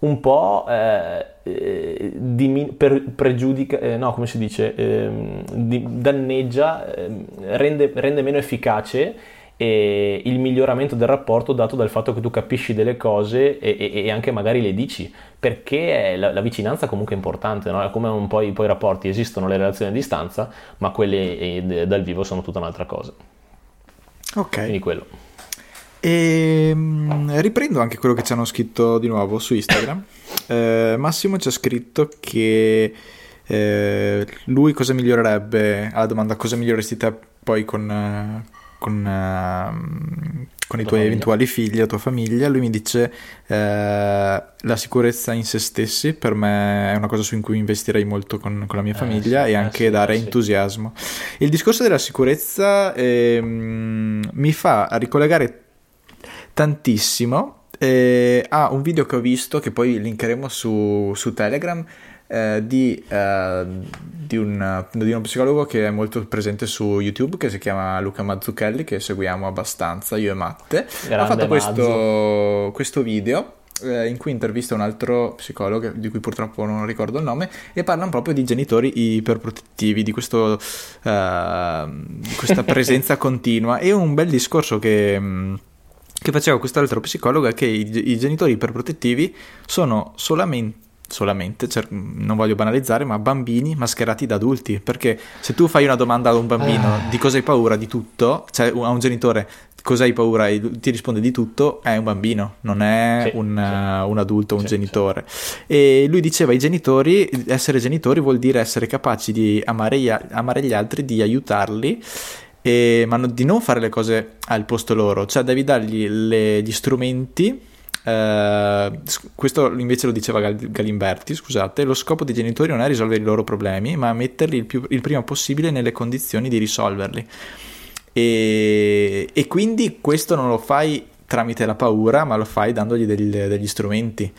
un po' eh, eh, dimi- per, pregiudica, eh, no, come si dice, ehm, di, danneggia, ehm, rende, rende meno efficace e il miglioramento del rapporto dato dal fatto che tu capisci delle cose e, e, e anche magari le dici, perché la, la, vicinanza comunque è importante, no? come un po' i, poi i rapporti, esistono le relazioni a distanza, ma quelle eh, dal vivo sono tutta un'altra cosa. Ok. Quindi quello. E ehm, riprendo anche quello che ci hanno scritto di nuovo su Instagram. Eh, Massimo ci ha scritto che eh, lui cosa migliorerebbe alla domanda cosa miglioreresti te poi con, eh, con, uh, con i tuoi famiglia. eventuali figli, la tua famiglia. Lui mi dice uh, la sicurezza in se stessi per me è una cosa su cui investirei molto con, con la mia eh, famiglia sì, e anche sì, dare sì. entusiasmo. Il discorso della sicurezza eh, mi fa ricollegare tantissimo eh, a un video che ho visto che poi linkeremo su, su Telegram eh, di, eh, di, un, di, uno psicologo che è molto presente su YouTube che si chiama Luca Mazzucchelli che seguiamo abbastanza io e Matte. Grande ha fatto questo, questo, video eh, in cui intervista un altro psicologo di cui purtroppo non ricordo il nome e parlano proprio di genitori iperprotettivi di, questo, eh, di questa presenza continua. E un bel discorso che che faceva quest'altro psicologo è che i, i genitori iperprotettivi sono solamente solamente, cioè, non voglio banalizzare, ma bambini mascherati da adulti. Perché se tu fai una domanda ad un bambino ah. di cosa hai paura di tutto, cioè a un genitore cosa hai paura e ti risponde di tutto, è un bambino, non è sì, un, sì. Un, adulto, un sì, genitore. E lui diceva: i genitori, essere genitori vuol dire essere capaci di amare gli, amare gli altri, di aiutarli e, ma di non fare le cose al posto loro, cioè devi dargli le, gli strumenti. Eh, questo invece lo diceva Galimberti, scusate, lo scopo dei genitori non è risolvere i loro problemi, ma metterli il, più, il prima possibile nelle condizioni di risolverli. E, e, quindi questo non lo fai tramite la paura, ma lo fai dandogli degli, degli strumenti.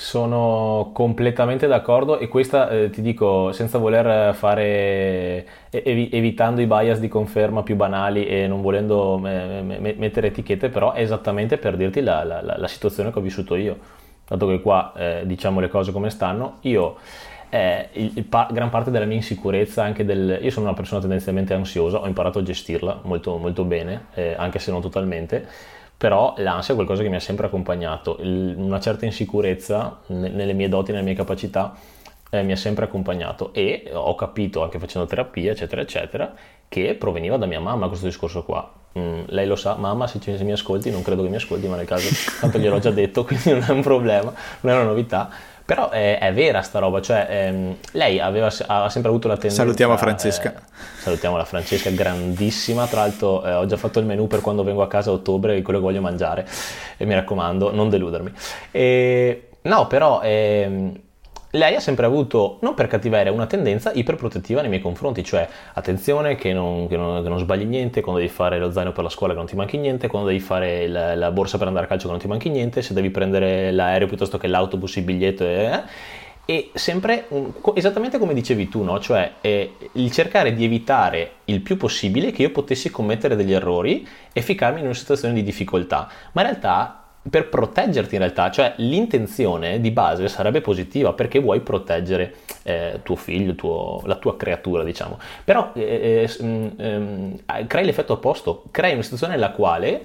Sono completamente d'accordo e questa eh, ti dico senza voler fare evi- evitando i bias di conferma più banali e non volendo me- me- mettere etichette, però è esattamente per dirti la, la, la, situazione che ho vissuto io. Dato che qua eh, diciamo le cose come stanno, io eh, il pa- gran parte della mia insicurezza, anche del, io sono una persona tendenzialmente ansiosa, ho imparato a gestirla molto, molto bene, eh, anche se non totalmente però l'ansia è qualcosa che mi ha sempre accompagnato, Il, una certa insicurezza nelle mie doti, nelle mie capacità eh, mi ha sempre accompagnato e ho capito anche facendo terapia eccetera eccetera che proveniva da mia mamma questo discorso qua. Mm, lei lo sa, mamma se, se, mi ascolti, non credo che mi ascolti, ma nel caso tanto gliel'ho già detto, quindi non è un problema, non è una novità. Però è, è vera sta roba, cioè ehm, lei aveva, ha sempre avuto la tendenza... Salutiamo Francesca. Eh, salutiamo la Francesca, grandissima, tra l'altro eh, ho già fatto il menù per quando vengo a casa a ottobre, quello che voglio mangiare, e mi raccomando, non deludermi. E, no, però... Ehm, lei ha sempre avuto, non per cattiveria, una tendenza iperprotettiva nei miei confronti, cioè attenzione che non, che, non, che non, sbagli niente, quando devi fare lo zaino per la scuola che non ti manchi niente, quando devi fare la, la borsa per andare a calcio che non ti manchi niente, se devi prendere l'aereo piuttosto che l'autobus, il biglietto, eh, e sempre un, esattamente come dicevi tu, no? cioè eh, il cercare di evitare il più possibile che io potessi commettere degli errori e ficarmi in una situazione di difficoltà, ma in realtà per proteggerti in realtà, cioè l'intenzione di base sarebbe positiva perché vuoi proteggere eh, tuo figlio, tuo, la tua creatura, diciamo. Però eh, eh, mm, eh, crei l'effetto opposto, crei una situazione nella quale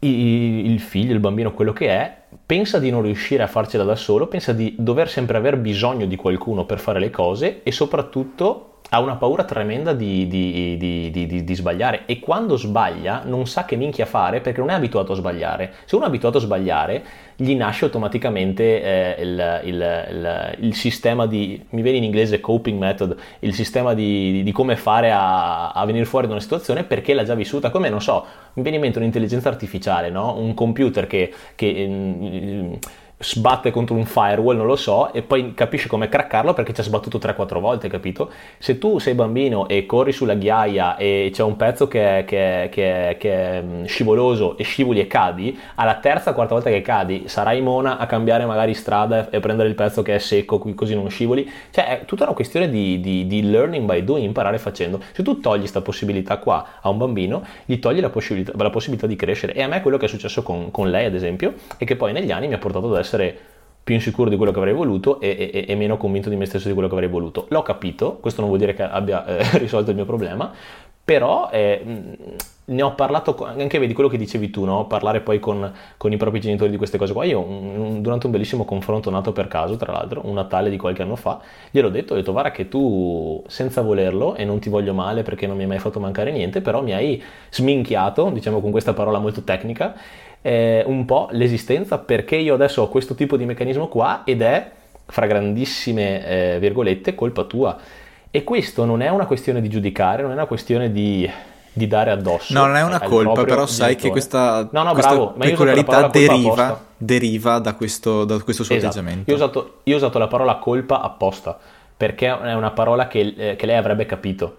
il figlio, il bambino, quello che è, pensa di non riuscire a farcela da solo, pensa di dover sempre aver bisogno di qualcuno per fare le cose e soprattutto ha una paura tremenda di, di, di, di, sbagliare e quando sbaglia non sa che minchia fare perché non è abituato a sbagliare. Se uno è abituato a sbagliare, gli nasce automaticamente eh, il, il, il, il, sistema di, mi viene in inglese coping method, il sistema di, come fare a, a, venire fuori da una situazione perché l'ha già vissuta, come non so, mi viene in mente un'intelligenza artificiale, no? un computer che... che mm, sbatte contro un firewall, non lo so, e poi capisci come craccarlo perché ci ha sbattuto 3-4 volte, capito? Se tu sei bambino e corri sulla ghiaia e c'è un pezzo che è, che che che è mm, scivoloso e scivoli e cadi, alla terza o quarta volta che cadi sarai mona a cambiare magari strada e prendere il pezzo che è secco così non scivoli. Cioè è tutta una questione di, di, di learning by doing, imparare facendo. Se tu togli questa possibilità qua a un bambino, gli togli la possibilità, la possibilità di crescere. E a me quello che è successo con, con lei, ad esempio, e che poi negli anni mi ha portato ad essere essere più insicuro di quello che avrei voluto e, e, e, meno convinto di me stesso di quello che avrei voluto. L'ho capito, questo non vuol dire che abbia eh, risolto il mio problema, però eh, ne ho parlato, anche vedi quello che dicevi tu, no? parlare poi con, con, i propri genitori di queste cose qua. Io un, durante un bellissimo confronto nato per caso, tra l'altro, un Natale di qualche anno fa, gliel'ho detto, ho detto guarda che tu senza volerlo, e non ti voglio male perché non mi hai mai fatto mancare niente, però mi hai sminchiato, diciamo con questa parola molto tecnica, eh, un po' l'esistenza perché io adesso ho questo tipo di meccanismo qua ed è, fra grandissime eh, virgolette, colpa tua e questo non è una questione di giudicare, non è una questione di, di dare addosso. No, non è una colpa, però sai che questa, no, no, questa bravo, peculiarità deriva, deriva da, questo, da questo, suo esatto. atteggiamento. Io ho, usato, io ho, usato, la parola colpa apposta, perché è una parola che, eh, che lei avrebbe capito.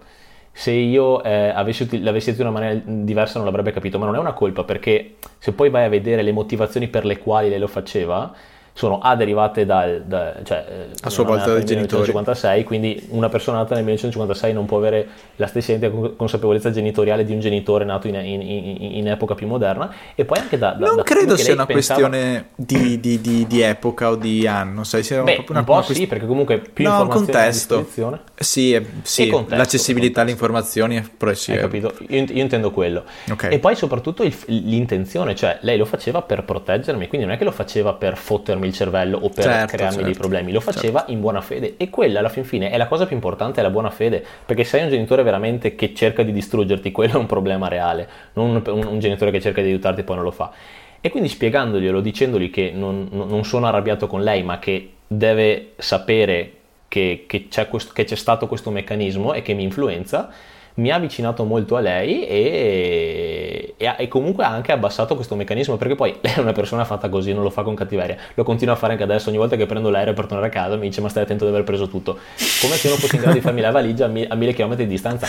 Se io eh, avessi, l'avessi detto in una maniera diversa non l'avrebbe capito, ma non è una colpa, perché se poi vai a vedere le motivazioni per le quali lei lo faceva, sono A derivate dal, da, cioè, eh, a sua volta dai genitori. 1956, quindi una persona nata nel 1956 non può avere la stessa identica consapevolezza genitoriale di un genitore nato in, in, in, in epoca più moderna. E poi anche da, da non da credo sia una pensava... questione di, di, di, di, epoca o di anno sai sia Beh, proprio una, un po' una quest... sì perché comunque più no, contesto. sì, è, sì contesto, l'accessibilità alle informazioni però sì, hai capito? Io, io intendo quello. Okay. e poi soprattutto il, l'intenzione cioè lei lo faceva per proteggermi quindi non è che lo faceva per fottermi il cervello o per certo, crearmi certo, dei problemi, lo faceva certo. in buona fede e quella alla fin fine è la cosa più importante, è la buona fede, perché se hai un genitore veramente che cerca di distruggerti, quello è un problema reale, non un, un, un genitore che cerca di aiutarti e poi non lo fa. E quindi spiegandoglielo, dicendogli che non, non sono arrabbiato con lei, ma che deve sapere che, che, c'è questo, che c'è stato questo meccanismo e che mi influenza, mi ha avvicinato molto a lei e, e, e, comunque ha anche abbassato questo meccanismo perché poi lei è una persona fatta così, non lo fa con cattiveria, lo continua a fare anche adesso, ogni volta che prendo l'aereo per tornare a casa mi dice ma stai attento di aver preso tutto, come se io non fossi in grado di farmi la valigia a, mi, a mille chilometri di distanza.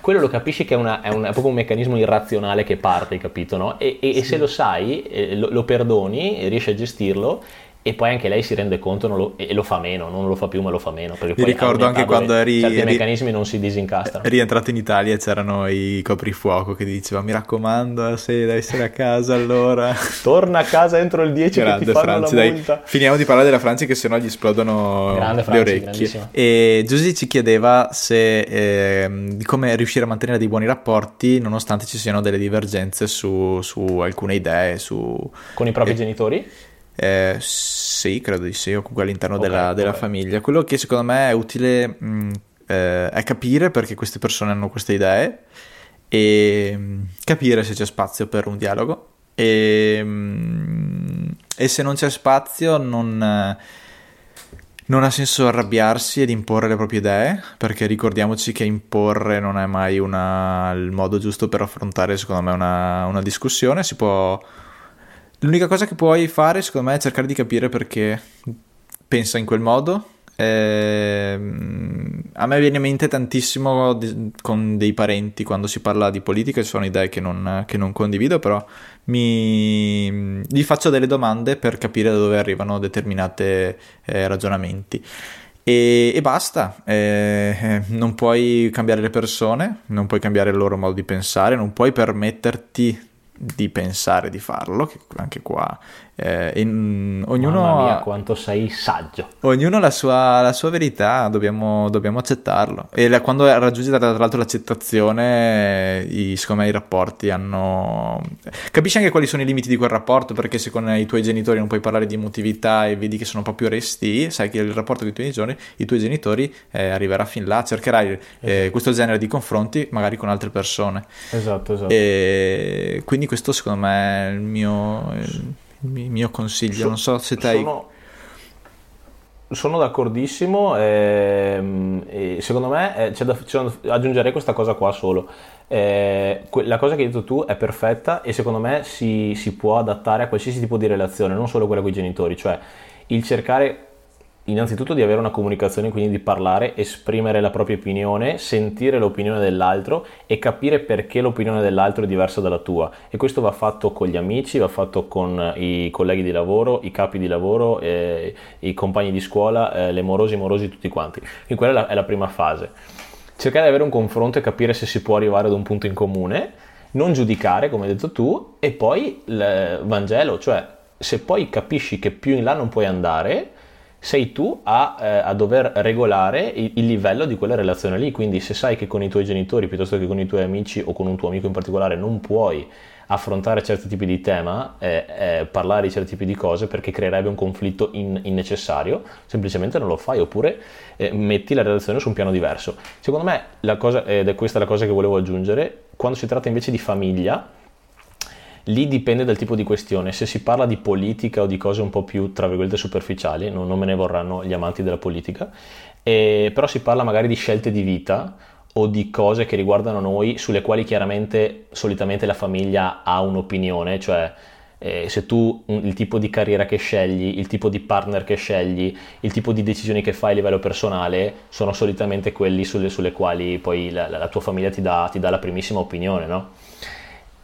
Quello lo capisci che è, una, è, un, è, proprio un meccanismo irrazionale che parte, capito? No? E, sì. se lo sai, eh, lo, lo perdoni, riesci a gestirlo e poi anche lei si rende conto lo, e lo fa meno, non lo fa più ma lo fa meno. Perché Mi ricordo anche quando eri... Certi eri, meccanismi non si disincastrano. Rientrato in Italia e c'erano i coprifuoco che diceva mi raccomando se devi essere a casa allora... Torna a casa entro il 10 Grande che ti Franzi, dai. Finiamo di parlare della Francia che sennò gli esplodono Grande le Franzi, orecchie. E Giusy ci chiedeva se, eh, di come riuscire a mantenere dei buoni rapporti nonostante ci siano delle divergenze su, su alcune idee. Su... Con i propri eh, genitori? Eh, sì, credo di sì, o comunque all'interno okay, della, della famiglia. Quello che secondo me è utile mh, eh, è capire perché queste persone hanno queste idee e mh, capire se c'è spazio per un dialogo. E, mh, e se non c'è spazio non, non ha senso arrabbiarsi ed imporre le proprie idee perché ricordiamoci che imporre non è mai una, il modo giusto per affrontare secondo me una, una discussione, si può L'unica cosa che puoi fare, secondo me, è cercare di capire perché pensa in quel modo. Eh, a me viene in mente tantissimo di, con dei parenti quando si parla di politica, ci sono idee che non, che non condivido, però mi, gli faccio delle domande per capire da dove arrivano determinati eh, ragionamenti. E, e basta, eh, non puoi cambiare le persone, non puoi cambiare il loro modo di pensare, non puoi permetterti di pensare di farlo, che anche qua eh, in, ognuno Mamma mia, quanto sei saggio. Ognuno ha la sua, la sua verità, dobbiamo, dobbiamo accettarlo. E la, quando raggiungi tra, tra l'altro l'accettazione, i, secondo me i rapporti hanno... Capisci anche quali sono i limiti di quel rapporto, perché se con i tuoi genitori non puoi parlare di emotività e vedi che sono un po' più resti, sai che il rapporto con i tuoi genitori, i tuoi genitori eh, arriverà fin là, cercherai eh, esatto. questo genere di confronti magari con altre persone. Esatto, esatto. E quindi questo secondo me è il mio... Il mio consiglio. So, non so se te sono, sono d'accordissimo e, ehm, e secondo me eh, c'è da, c'è da, aggiungerei questa cosa qua solo. Eh, la cosa che hai detto tu è perfetta e secondo me si, si può adattare a qualsiasi tipo di relazione, non solo quella con i genitori, cioè il cercare innanzitutto di avere una comunicazione, quindi di parlare, esprimere la propria opinione, sentire l'opinione dell'altro e capire perché l'opinione dell'altro è diversa dalla tua. E questo va fatto con gli amici, va fatto con i colleghi di lavoro, i capi di lavoro, eh, i compagni di scuola, eh, le morosi, i morosi, tutti quanti. Quindi quella è la, è la prima fase. Cercare di avere un confronto e capire se si può arrivare ad un punto in comune, non giudicare, come hai detto tu, e poi il Vangelo, cioè se poi capisci che più in là non puoi andare, sei tu a, eh, a dover regolare il, il, livello di quella relazione lì. Quindi se sai che con i tuoi genitori piuttosto che con i tuoi amici o con un tuo amico in particolare non puoi affrontare certi tipi di tema, eh, eh, parlare di certi tipi di cose perché creerebbe un conflitto in, innecessario, semplicemente non lo fai oppure eh, metti la relazione su un piano diverso. Secondo me, la cosa, ed è questa la cosa che volevo aggiungere, quando si tratta invece di famiglia, lì dipende dal tipo di questione. Se si parla di politica o di cose un po' più, tra virgolette, superficiali, non, non me ne vorranno gli amanti della politica, eh, però si parla magari di scelte di vita o di cose che riguardano noi sulle quali chiaramente solitamente la famiglia ha un'opinione, cioè eh, se tu il tipo di carriera che scegli, il tipo di partner che scegli, il tipo di decisioni che fai a livello personale sono solitamente quelli sulle, sulle quali poi la, la, tua famiglia ti dà, ti dà la primissima opinione, no?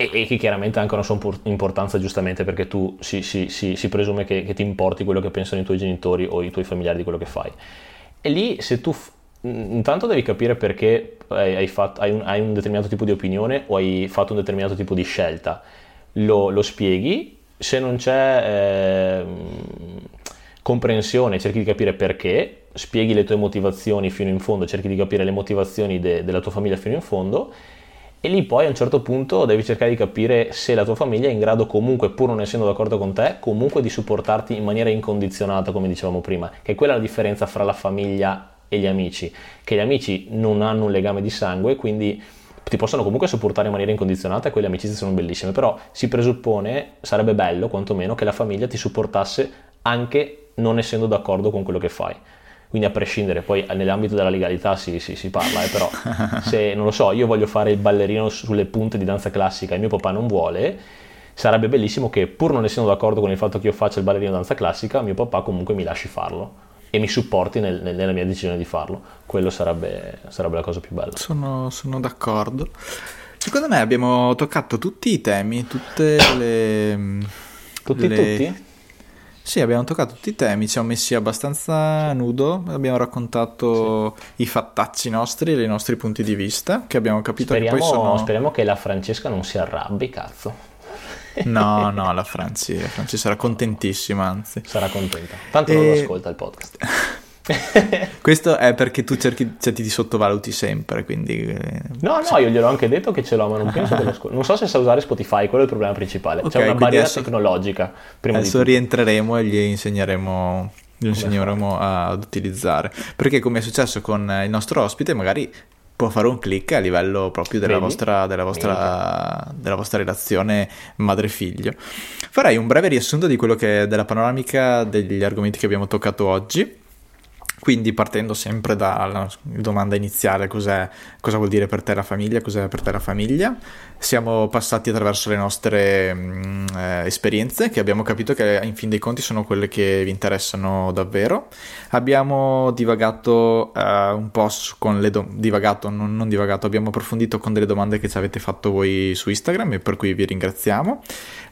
E, che chiaramente anche hanno sua importanza giustamente perché tu si, si, si, si presume che, che ti importi quello che pensano i tuoi genitori o i tuoi familiari di quello che fai. E lì se tu intanto devi capire perché hai, hai, fatto, hai, un, hai, un, determinato tipo di opinione o hai fatto un determinato tipo di scelta. Lo, lo spieghi, se non c'è eh, comprensione cerchi di capire perché, spieghi le tue motivazioni fino in fondo, cerchi di capire le motivazioni de, della tua famiglia fino in fondo e lì poi a un certo punto devi cercare di capire se la tua famiglia è in grado comunque, pur non essendo d'accordo con te, comunque di supportarti in maniera incondizionata, come dicevamo prima, che è quella la differenza fra la famiglia e gli amici, che gli amici non hanno un legame di sangue, quindi ti possono comunque supportare in maniera incondizionata e quelle amicizie sono bellissime, però si presuppone, sarebbe bello quantomeno, che la famiglia ti supportasse anche non essendo d'accordo con quello che fai. Quindi a prescindere, poi nell'ambito della legalità si, si, si parla, eh, però se, non lo so, io voglio fare il ballerino sulle punte di danza classica e mio papà non vuole, sarebbe bellissimo che pur non essendo d'accordo con il fatto che io faccia il ballerino danza classica, mio papà comunque mi lasci farlo e mi supporti nel, nel, nella mia decisione di farlo. Quello sarebbe, sarebbe la cosa più bella. Sono, sono, d'accordo. Secondo me abbiamo toccato tutti i temi, tutte le... Tutti le... tutti? Sì, abbiamo toccato tutti i temi, ci siamo messi abbastanza nudo, abbiamo raccontato sì. i fattacci nostri, i nostri punti di vista, che abbiamo capito speriamo, che poi sono... Speriamo che la Francesca non si arrabbi, cazzo. No, no, la Franci, la Franci sarà contentissima, anzi. Sarà contenta. Tanto e... non lo ascolta il podcast. Questo è perché tu cerchi, cioè, ti sottovaluti sempre, quindi... Eh, no, no, io gliel'ho anche detto che ce l'ho, ma non penso che lo ascolti. Non so se sa usare Spotify, quello è il problema principale. Okay, C'è una barriera adesso, tecnologica. Prima adesso rientreremo e gli insegneremo gli insegneremo ad utilizzare. Perché come è successo con il nostro ospite, magari può fare un click a livello proprio della, vostra, della, vostra, della vostra, relazione madre-figlio. Farei un breve riassunto di quello che è della panoramica degli argomenti che abbiamo toccato oggi. Quindi partendo sempre dalla domanda iniziale, cosa vuol dire per te la famiglia, cos'è per te la famiglia? Siamo passati attraverso le nostre mm, eh, esperienze che abbiamo capito che in fin dei conti sono quelle che vi interessano davvero. Abbiamo divagato eh, un po' con le domande, divagato, non, non divagato, abbiamo approfondito con delle domande che ci avete fatto voi su Instagram e per cui vi ringraziamo.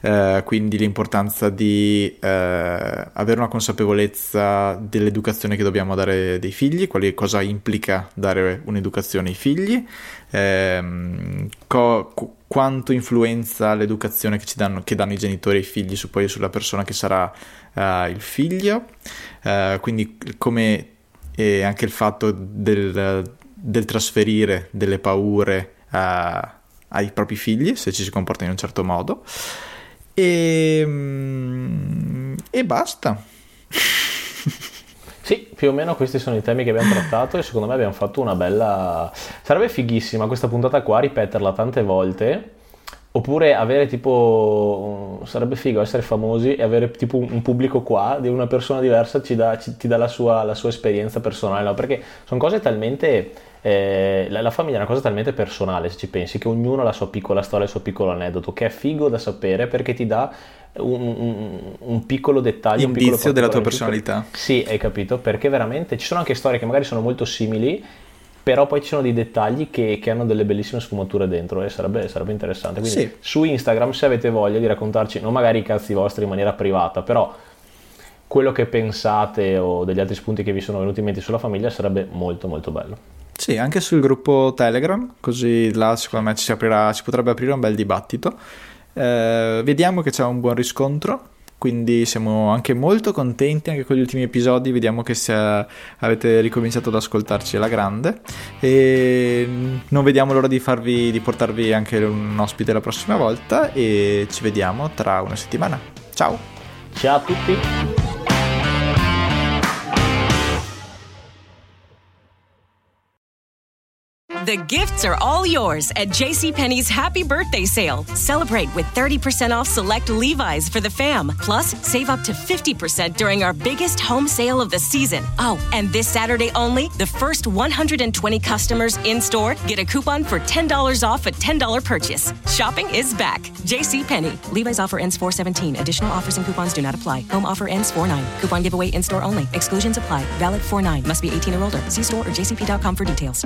Eh, quindi l'importanza di eh, avere una consapevolezza dell'educazione che dobbiamo dare dei figli, quali, cosa implica dare un'educazione ai figli, ehm, co- quanto influenza l'educazione che, danno, che danno i genitori ai figli su poi sulla persona che sarà uh, il figlio, uh, quindi come e anche il fatto del, del trasferire delle paure uh, ai propri figli se ci si comporta in un certo modo e, mm, e basta. Sì, più o meno questi sono i temi che abbiamo trattato e secondo me abbiamo fatto una bella... Sarebbe fighissima questa puntata qua, ripeterla tante volte, oppure avere tipo... Sarebbe figo essere famosi e avere tipo un pubblico qua di una persona diversa ci dà, ci, ti dà la sua, la sua esperienza personale, no? Perché sono cose talmente eh, la, la, famiglia è una cosa talmente personale, se ci pensi, che ognuno ha la sua piccola storia, il suo piccolo aneddoto, che è figo da sapere perché ti dà un, un, un piccolo dettaglio, indizio un piccolo della tua personalità. Sì, hai capito? Perché veramente ci sono anche storie che magari sono molto simili, però poi ci sono dei dettagli che, che hanno delle bellissime sfumature dentro e sarebbe, sarebbe interessante. Quindi sì. su Instagram, se avete voglia di raccontarci, non magari i cazzi vostri in maniera privata, però quello che pensate o degli altri spunti che vi sono venuti in mente sulla famiglia sarebbe molto molto bello. Sì, anche sul gruppo Telegram, così là secondo me ci, aprirà, ci potrebbe aprire un bel dibattito. Eh, vediamo che c'è un buon riscontro quindi siamo anche molto contenti anche con gli ultimi episodi, vediamo che sia, avete ricominciato ad ascoltarci alla grande e non vediamo l'ora di, farvi, di portarvi anche un ospite la prossima volta e ci vediamo tra una settimana. Ciao! Ciao a tutti! The gifts are all yours at JCPenney's Happy Birthday Sale. Celebrate with 30% off select Levi's for the fam. Plus, save up to 50% during our biggest home sale of the season. Oh, and this Saturday only, the first 120 customers in store get a coupon for $10 off a $10 purchase. Shopping is back. JCPenney. Levi's offer ends 417. Additional offers and coupons do not apply. Home offer ends 4 9. Coupon giveaway in store only. Exclusions apply. Valid 4 9. Must be 18 or older. See store or jcp.com for details.